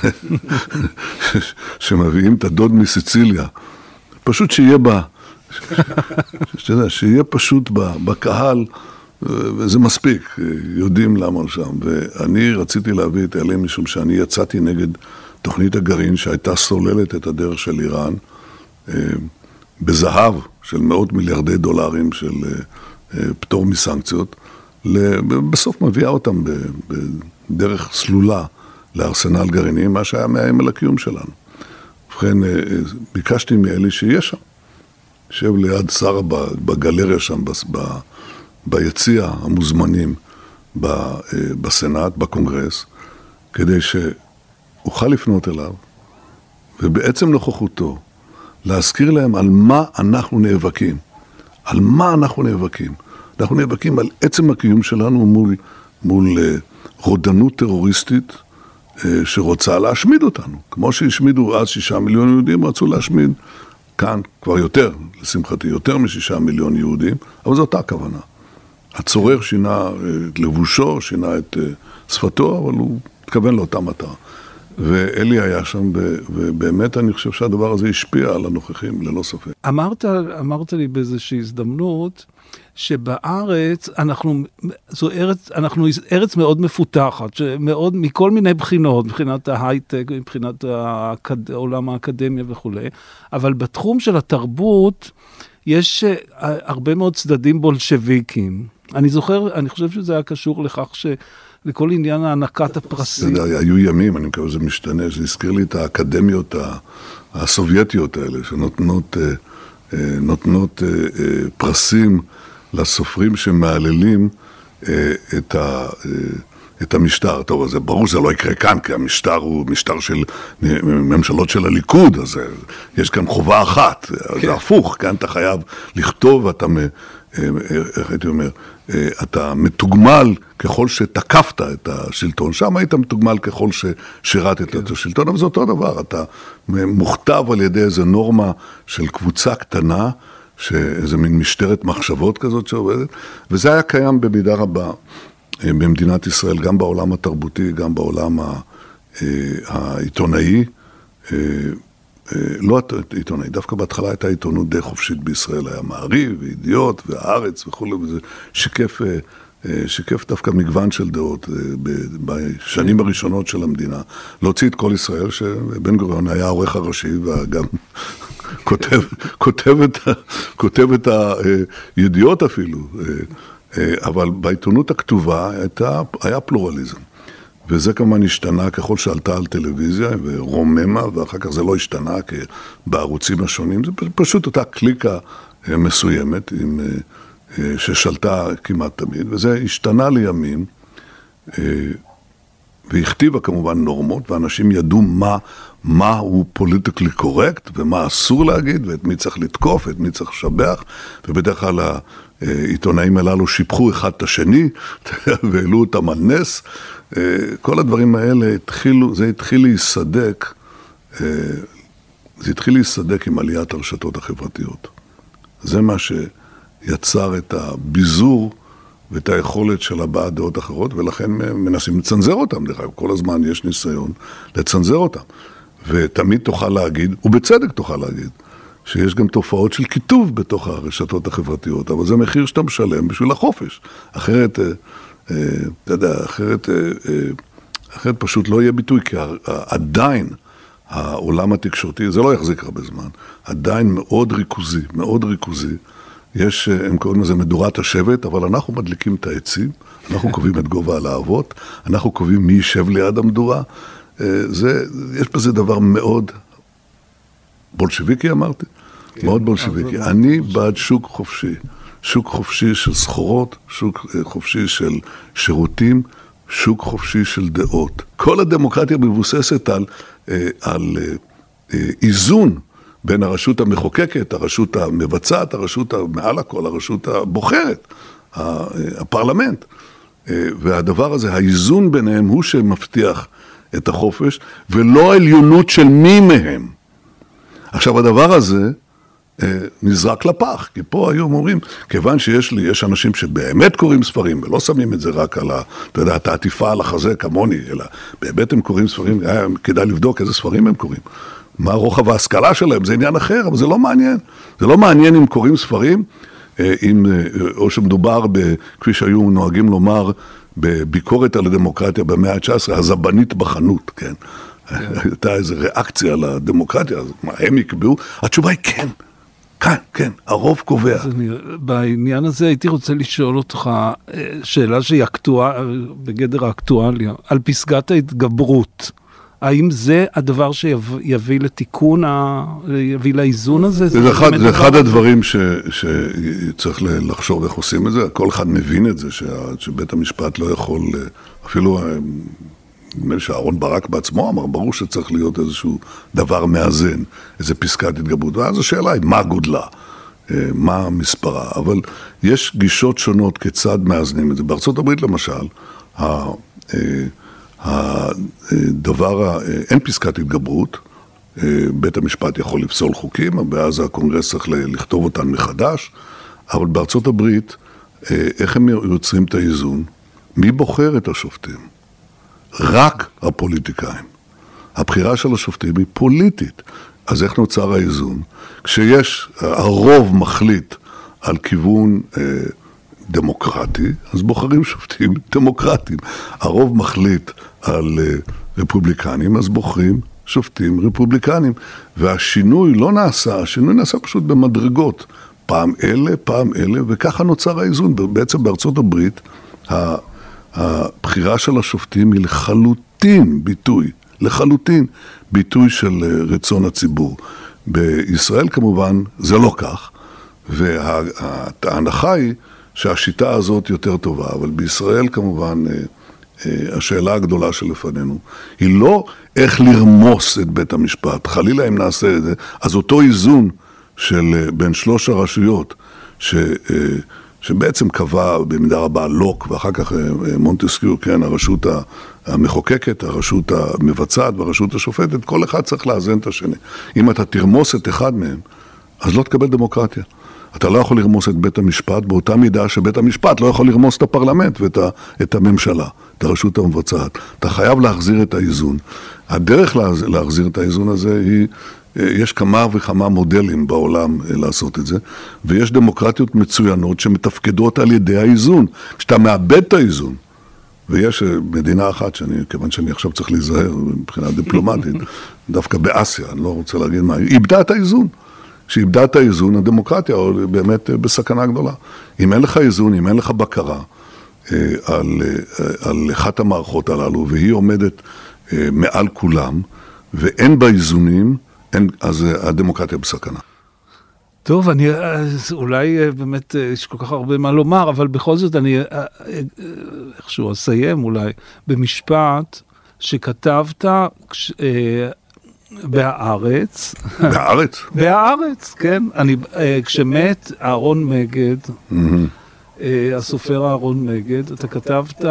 שמביאים את הדוד מסיציליה. פשוט שיהיה ב... שאתה יודע, שיהיה פשוט בקהל, וזה מספיק, יודעים למה הוא שם. ואני רציתי להביא את אלה משום שאני יצאתי נגד תוכנית הגרעין שהייתה סוללת את הדרך של איראן אה, בזהב של מאות מיליארדי דולרים של אה, אה, פטור מסנקציות, בסוף מביאה אותם בדרך סלולה לארסנל גרעיני, מה שהיה מאיים על הקיום שלנו. ובכן, אה, ביקשתי מאלי שיהיה שם. יושב ליד שרה בגלריה שם, ביציע המוזמנים בסנאט, בקונגרס, כדי שאוכל לפנות אליו, ובעצם נוכחותו, להזכיר להם על מה אנחנו נאבקים. על מה אנחנו נאבקים. אנחנו נאבקים על עצם הקיום שלנו מול, מול אה, רודנות טרוריסטית שרוצה להשמיד אותנו. כמו שהשמידו אז שישה מיליון יהודים, רצו להשמיד כאן כבר יותר, לשמחתי, יותר משישה מיליון יהודים, אבל זו אותה הכוונה. הצורר שינה את לבושו, שינה את שפתו, אבל הוא התכוון לאותה מטרה. ואלי היה שם, ובאמת אני חושב שהדבר הזה השפיע על הנוכחים, ללא ספק. אמרת, אמרת לי באיזושהי הזדמנות, שבארץ אנחנו, זו ארץ, אנחנו ארץ מאוד מפותחת, שמאוד, מכל מיני בחינות, מבחינת ההייטק, מבחינת האקד, עולם האקדמיה וכולי, אבל בתחום של התרבות, יש אה, הרבה מאוד צדדים בולשביקים. אני זוכר, אני חושב שזה היה קשור לכך ש... לכל עניין הענקת הפרסים. יודע, היו ימים, אני מקווה שזה משתנה, זה הזכיר לי את האקדמיות הסובייטיות האלה, שנותנות אה, אה, נותנות אה, פרסים לסופרים שמהללים את ה... את המשטר. טוב, אז ברור שזה לא יקרה כאן, כי המשטר הוא משטר של ממשלות של הליכוד, אז יש כאן חובה אחת, כן. זה הפוך, כאן אתה חייב לכתוב, אתה, איך הייתי אומר, אתה מתוגמל ככל שתקפת את השלטון, שם היית מתוגמל ככל ששירתת כן. את השלטון, אבל זה אותו דבר, אתה מוכתב על ידי איזה נורמה של קבוצה קטנה, שאיזה מין משטרת מחשבות כזאת שעובדת, וזה היה קיים במידה רבה אה, במדינת ישראל, גם בעולם התרבותי, גם בעולם אה, העיתונאי. אה, לא עיתונאי, דווקא בהתחלה הייתה עיתונות די חופשית בישראל, היה מעריב, וידיעות, והארץ וכולי, וזה שיקף, שיקף דווקא מגוון של דעות בשנים הראשונות של המדינה. להוציא את כל ישראל, שבן גוריון היה העורך הראשי, וגם כותב, כותב, את, כותב את הידיעות אפילו. אה, אבל בעיתונות הכתובה הייתה, היה פלורליזם. וזה כמובן השתנה ככל שעלתה על טלוויזיה ורוממה, ואחר כך זה לא השתנה בערוצים השונים, זה פשוט אותה קליקה אה, מסוימת עם, אה, ששלטה כמעט תמיד, וזה השתנה לימים, והכתיבה כמובן נורמות, ואנשים ידעו מה, מה הוא פוליטיקלי קורקט, ומה אסור להגיד, ואת מי צריך לתקוף, ואת מי צריך לשבח, ובדרך כלל העיתונאים הללו שיבחו אחד את השני והעלו אותם על נס. אה, כל הדברים האלה התחילו, זה התחיל להיסדק, אה, זה התחיל להיסדק עם עליית הרשתות החברתיות. זה מה שיצר את הביזור ואת היכולת של הבעת דעות אחרות, ולכן מנסים לצנזר אותם, דרך אגב, כל הזמן יש ניסיון לצנזר אותם. ותמיד תוכל להגיד, ובצדק תוכל להגיד, שיש גם תופעות של קיטוב בתוך הרשתות החברתיות, אבל זה מחיר שאתה משלם בשביל החופש. אחרת, אה, אה, אתה יודע, אחרת, אה, אחרת פשוט לא יהיה ביטוי, כי עדיין העולם התקשורתי, זה לא יחזיק הרבה זמן, עדיין מאוד ריכוזי, מאוד ריכוזי. יש, הם קוראים לזה מדורת השבט, אבל אנחנו מדליקים את העצים, אנחנו קובעים את גובה הלהבות, אנחנו קובעים מי יישב ליד המדורה. זה, יש בזה דבר מאוד בולשביקי אמרתי? כן, מאוד בולשביקי. אני בעד שוק חופשי. שוק חופשי של סחורות, שוק אה, חופשי של שירותים, שוק חופשי של דעות. כל הדמוקרטיה מבוססת על, אה, על אה, איזון בין הרשות המחוקקת, הרשות המבצעת, הרשות, מעל הכל, הרשות הבוחרת, הפרלמנט. והדבר הזה, האיזון ביניהם הוא שמבטיח את החופש, ולא עליונות של מי מהם. עכשיו, הדבר הזה אה, נזרק לפח, כי פה היום אומרים, כיוון שיש לי, יש אנשים שבאמת קוראים ספרים, ולא שמים את זה רק על ה... אתה יודע, את העטיפה על החזה כמוני, אלא באמת הם קוראים ספרים, היה כדאי לבדוק איזה ספרים הם קוראים. מה רוחב ההשכלה שלהם, זה עניין אחר, אבל זה לא מעניין. זה לא מעניין אם קוראים ספרים, אה, אם, אה, או שמדובר, ב, כפי שהיו נוהגים לומר, בביקורת על הדמוקרטיה במאה ה-19, הזבנית בחנות, כן. הייתה איזו ריאקציה לדמוקרטיה, אז מה, הם יקבעו? התשובה היא כן. כן, כן, הרוב קובע. אני, בעניין הזה הייתי רוצה לשאול אותך אה, שאלה שהיא אקטואל, בגדר האקטואליה, על פסגת ההתגברות. האם זה הדבר שיביא לתיקון, ה... יביא לאיזון הזה? זה, זה, אחד, זה אחד הדברים ש, שצריך לחשוב איך עושים את זה. כל אחד מבין את זה, ש, שבית המשפט לא יכול, אפילו אה, נדמה לי שאהרן ברק בעצמו אמר, ברור שצריך להיות איזשהו דבר מאזן, איזה פסקת התגברות. ואז השאלה היא, מה גודלה? אה, מה מספרה? אבל יש גישות שונות כיצד מאזנים את זה. בארצות הברית למשל, אה, הדבר, אין פסקת התגברות, בית המשפט יכול לפסול חוקים, ואז הקונגרס צריך לכתוב אותם מחדש, אבל בארצות הברית, איך הם יוצרים את האיזון? מי בוחר את השופטים? רק הפוליטיקאים. הבחירה של השופטים היא פוליטית. אז איך נוצר האיזון? כשיש, הרוב מחליט על כיוון אה, דמוקרטי, אז בוחרים שופטים דמוקרטיים. הרוב מחליט על אה, רפובליקנים, אז בוחרים שופטים רפובליקנים. והשינוי לא נעשה, השינוי נעשה פשוט במדרגות. פעם אלה, פעם אלה, וככה נוצר האיזון. בעצם בארצות הברית, הבחירה של השופטים היא לחלוטין ביטוי, לחלוטין ביטוי של אה, רצון הציבור. בישראל כמובן זה לא כך, וההנחה היא שהשיטה הזאת יותר טובה, אבל בישראל כמובן אה, אה, השאלה הגדולה שלפנינו היא לא איך לרמוס את בית המשפט, חלילה אם נעשה את זה, אז אותו איזון של בין שלוש הרשויות, ש... שבעצם קבע במידה רבה לוק, ואחר כך מונטסקיו, כן, הרשות המחוקקת, הרשות המבצעת והרשות השופטת, כל אחד צריך לאזן את השני. אם אתה תרמוס את אחד מהם, אז לא תקבל דמוקרטיה. אתה לא יכול לרמוס את בית המשפט באותה מידה שבית המשפט לא יכול לרמוס את הפרלמנט ואת את הממשלה, את הרשות המבצעת. אתה חייב להחזיר את האיזון. הדרך להחזיר את האיזון הזה היא, יש כמה וכמה מודלים בעולם לעשות את זה, ויש דמוקרטיות מצוינות שמתפקדות על ידי האיזון. כשאתה מאבד את האיזון, ויש אה, מדינה אחת שאני, כיוון שאני עכשיו צריך להיזהר מבחינה דיפלומטית, דווקא באסיה, אני לא רוצה להגיד מה, איבדה את האיזון. כשאיבדה את האיזון, הדמוקרטיה באמת אה, בסכנה גדולה. אם אין לך איזון, אם אין לך בקרה אה, על, על אחת המערכות הללו, והיא עומדת מעל כולם, ואין בה איזונים, אין, אז הדמוקרטיה בסכנה. טוב, אני, אולי אה, באמת אה, יש כל כך הרבה מה לומר, אבל בכל זאת אני אה, איכשהו אסיים אולי במשפט שכתבת כש, בהארץ. בהארץ? בהארץ, כן. אני, כשמת אהרון מגד, הסופר אהרון מגד, אתה כתבת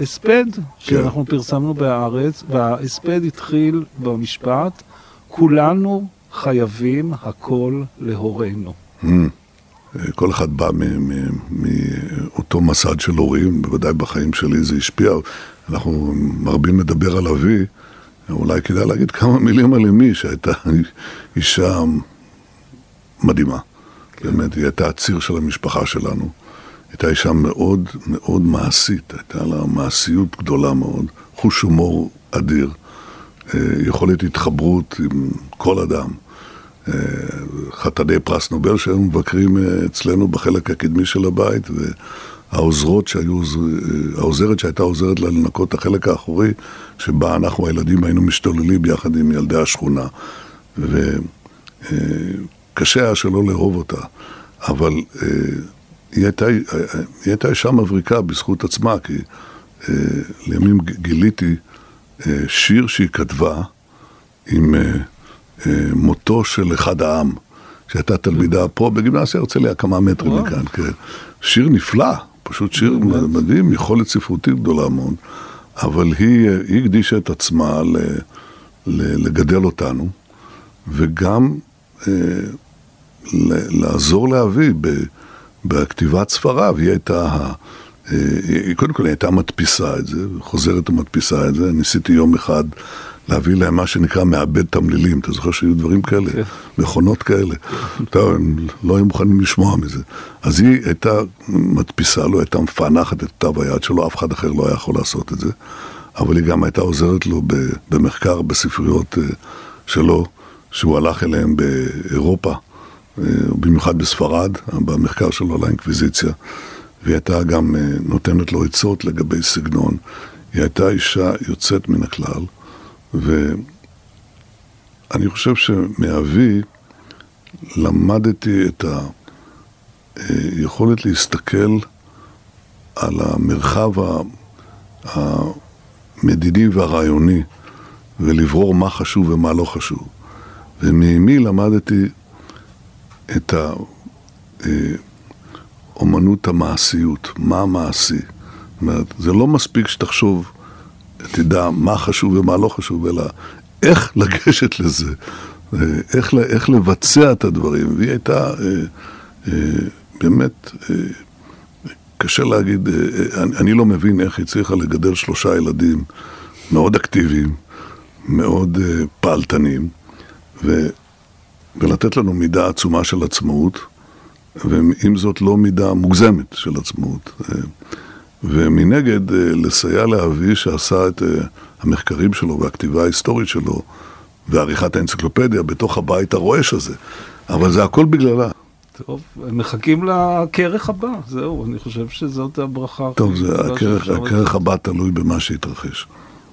הספד, כן. שאנחנו פרסמנו בהארץ, וההספד התחיל במשפט, כולנו חייבים הכל להורינו. Mm. כל אחד בא מאותו מסד של הורים, בוודאי בחיים שלי זה השפיע. אנחנו מרבים לדבר על אבי, אולי כדאי להגיד כמה מילים על אמי, שהייתה אישה מדהימה. כן. באמת, היא הייתה הציר של המשפחה שלנו. הייתה אישה מאוד מאוד מעשית, הייתה לה מעשיות גדולה מאוד, חוש הומור אדיר, אה, יכולת התחברות עם כל אדם. חתני פרס נובל שהיו מבקרים אה, אצלנו בחלק הקדמי של הבית, והעוזרות שהיו, אה, העוזרת שהייתה עוזרת לה לנקות את החלק האחורי, שבה אנחנו הילדים היינו משתוללים ביחד עם ילדי השכונה. וקשה אה, היה שלא לאהוב אותה, אבל היא הייתה, היא הייתה אישה מבריקה בזכות עצמה, כי לימים גיליתי שיר שהיא כתבה עם... מותו של אחד העם, שהייתה תלמידה פה בגימנסיה הרצליה, כמה מטרים מכאן, כן. שיר נפלא, פשוט שיר מדהים, יכולת ספרותית גדולה מאוד, אבל היא, היא הקדישה את עצמה ל, ל, לגדל אותנו, וגם אה, ל, לעזור לאבי בכתיבת ספריו. היא הייתה, אה, היא, קודם כל היא הייתה מדפיסה את זה, חוזרת ומדפיסה את זה. ניסיתי יום אחד להביא להם מה שנקרא מעבד תמלילים. אתה זוכר שהיו דברים כאלה? כן. מכונות כאלה. טוב, הם לא היו מוכנים לשמוע מזה. אז היא הייתה מדפיסה לו, הייתה מפענחת את כתב היד שלו, אף אחד אחר לא היה יכול לעשות את זה. אבל היא גם הייתה עוזרת לו במחקר בספריות אה, שלו, שהוא הלך אליהם באירופה, אה, במיוחד בספרד, במחקר שלו על האינקוויזיציה. והיא הייתה גם אה, נותנת לו עצות לגבי סגנון. היא הייתה אישה יוצאת מן הכלל. ואני חושב שמאבי למדתי את היכולת להסתכל על המרחב המדיני והרעיוני ולברור מה חשוב ומה לא חשוב. ומאמי למדתי את האומנות המעשיות, מה מעשי. זאת אומרת, זה לא מספיק שתחשוב תדע מה חשוב ומה לא חשוב, אלא איך לגשת לזה, אה, איך, איך לבצע את הדברים. והיא הייתה אה, אה, באמת, אה, קשה להגיד, אה, אני, אני לא מבין איך היא הצליחה לגדל שלושה ילדים מאוד אקטיביים, מאוד אה, פעלתנים, ו, ולתת לנו מידה עצומה של עצמאות, ועם זאת לא מידה מוגזמת של עצמאות. ומנגד אה, לסייע לאבי שעשה את אה, המחקרים שלו והכתיבה ההיסטורית שלו ועריכת האנציקלופדיה בתוך הבית הרועש הזה. אבל זה הכל בגללה. טוב, מחכים לכרך הבא, זהו, אני חושב שזאת הברכה. טוב, זה הכרך, הכרך הבא תלוי במה שיתרחש.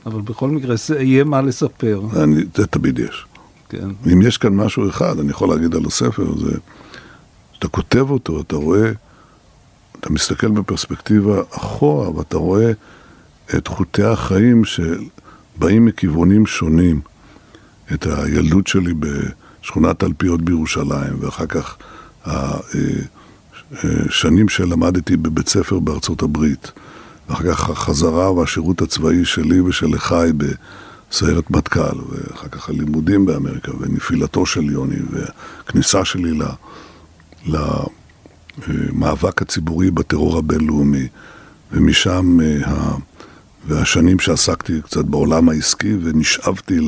אבל בכל מקרה, יהיה מה לספר. אני, זה תמיד יש. כן. אם יש כאן משהו אחד, אני יכול להגיד על הספר, זה שאתה כותב אותו, אתה רואה, אתה מסתכל בפרספקטיבה אחורה, ואתה רואה את חוטי החיים שבאים מכיוונים שונים. את הילדות שלי בשכונת תלפיות בירושלים, ואחר כך השנים שלמדתי בבית ספר בארצות הברית, ואחר כך החזרה והשירות הצבאי שלי ושל אחי בסיירת מטכ"ל, ואחר כך הלימודים באמריקה, ונפילתו של יוני, והכניסה שלי למאבק הציבורי בטרור הבינלאומי, ומשם, והשנים שעסקתי קצת בעולם העסקי, ונשאבתי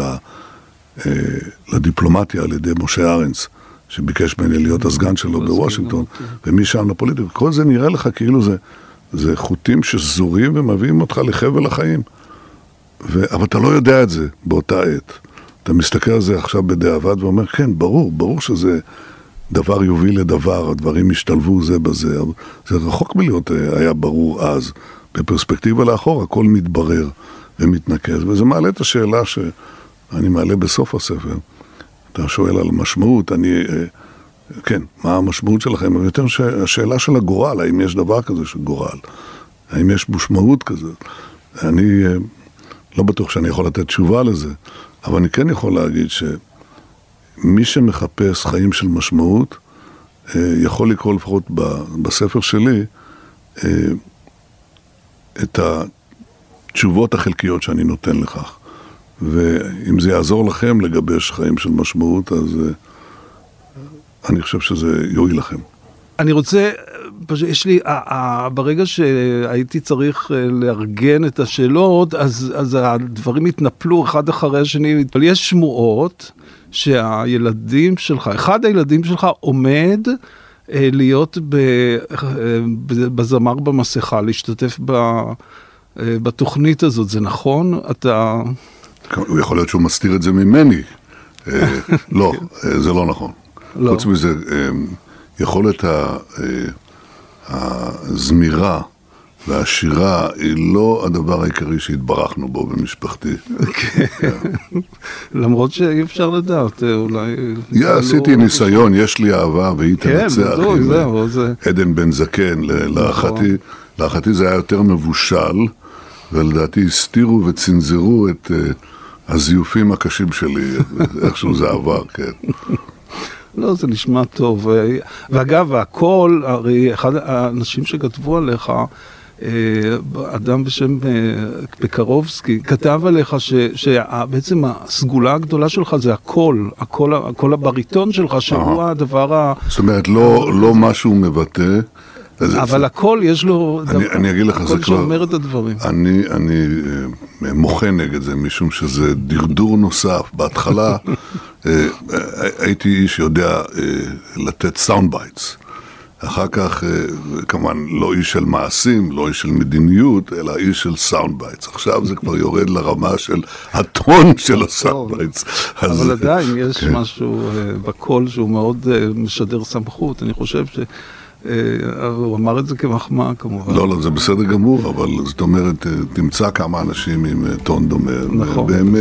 לדיפלומטיה על ידי משה ארנס. שביקש ממני להיות הסגן שלו בוושינגטון, ומשם לפוליטיקה. כל זה נראה לך כאילו זה, זה חוטים שזורים ומביאים אותך לחבל החיים. ו... אבל אתה לא יודע את זה באותה עת. אתה מסתכל על זה עכשיו בדיעבד ואומר, כן, ברור, ברור שזה דבר יוביל לדבר, הדברים ישתלבו זה בזה. זה רחוק מלהיות אה, היה ברור אז. בפרספקטיבה לאחור הכל מתברר ומתנקז, וזה מעלה את השאלה שאני מעלה בסוף הספר. אתה שואל על משמעות, אני... אה, כן, מה המשמעות שלכם? אבל יותר השאלה של הגורל, האם יש דבר כזה של גורל? האם יש משמעות כזאת? אני אה, לא בטוח שאני יכול לתת תשובה לזה, אבל אני כן יכול להגיד שמי שמחפש חיים של משמעות, אה, יכול לקרוא לפחות בספר שלי את התשובות החלקיות שאני נותן לכך. ואם זה יעזור לכם לגבש חיים של משמעות, אז uh, אני חושב שזה יועיל לכם. אני רוצה, יש לי, ברגע שהייתי צריך אה, לארגן את השאלות, אז, אז הדברים התנפלו אחד אחרי השני, אבל יש שמועות שהילדים שלך, אחד הילדים שלך עומד אה, להיות בזמר במסכה, להשתתף ב... בתוכנית הזאת, זה נכון? אתה... הוא יכול להיות שהוא מסתיר את זה ממני. אה, לא, אה, זה לא נכון. לא. חוץ מזה, אה, יכולת הזמירה והשירה היא לא הדבר העיקרי שהתברכנו בו במשפחתי. כן. למרות שאי אפשר לדעת, אולי... עשיתי ניסיון, יש לי אהבה והיא כן, תנצח. כן, זהו, זה... עדן בן זקן, להערכתי נכון. זה היה יותר מבושל, ולדעתי הסתירו וצנזרו את... הזיופים הקשים שלי, איכשהו זה עבר, כן. לא, זה נשמע טוב. ואגב, הכל, הרי אחד האנשים שכתבו עליך, אה, אדם בשם אה, פקרובסקי, כתב עליך שבעצם הסגולה הגדולה שלך זה הקול, הקול, הקול הבריטון שלך, שהוא הדבר ה... זאת אומרת, לא, לא משהו מבטא. אבל הכל יש לו אני, דבר, אני אגיד לך, זה כבר... שאומר את הדברים. אני, אני אה, מוחה נגד זה, משום שזה דרדור נוסף. בהתחלה אה, הייתי איש שיודע אה, לתת sound bites. אחר כך, כמובן, לא איש של מעשים, לא איש של מדיניות, אלא איש של sound bites. עכשיו זה כבר יורד לרמה של הטון של ה sound bites. אבל עדיין יש כן. משהו בקול שהוא מאוד משדר סמכות. אני חושב ש... אה, הוא אמר את זה כמחמאה כמובן. לא, לא, זה בסדר גמור, אבל זאת אומרת, אה, תמצא כמה אנשים עם אה, טון דומה. נכון. והם,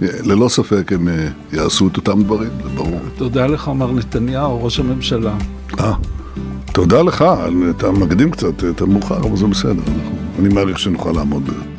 ללא ספק, הם יעשו את אותם דברים, זה ברור. תודה לך, מר נתניהו, ראש הממשלה. אה, תודה לך, אתה מקדים קצת את המאוחר, אבל זה בסדר. אני מעריך שנוכל לעמוד בזה.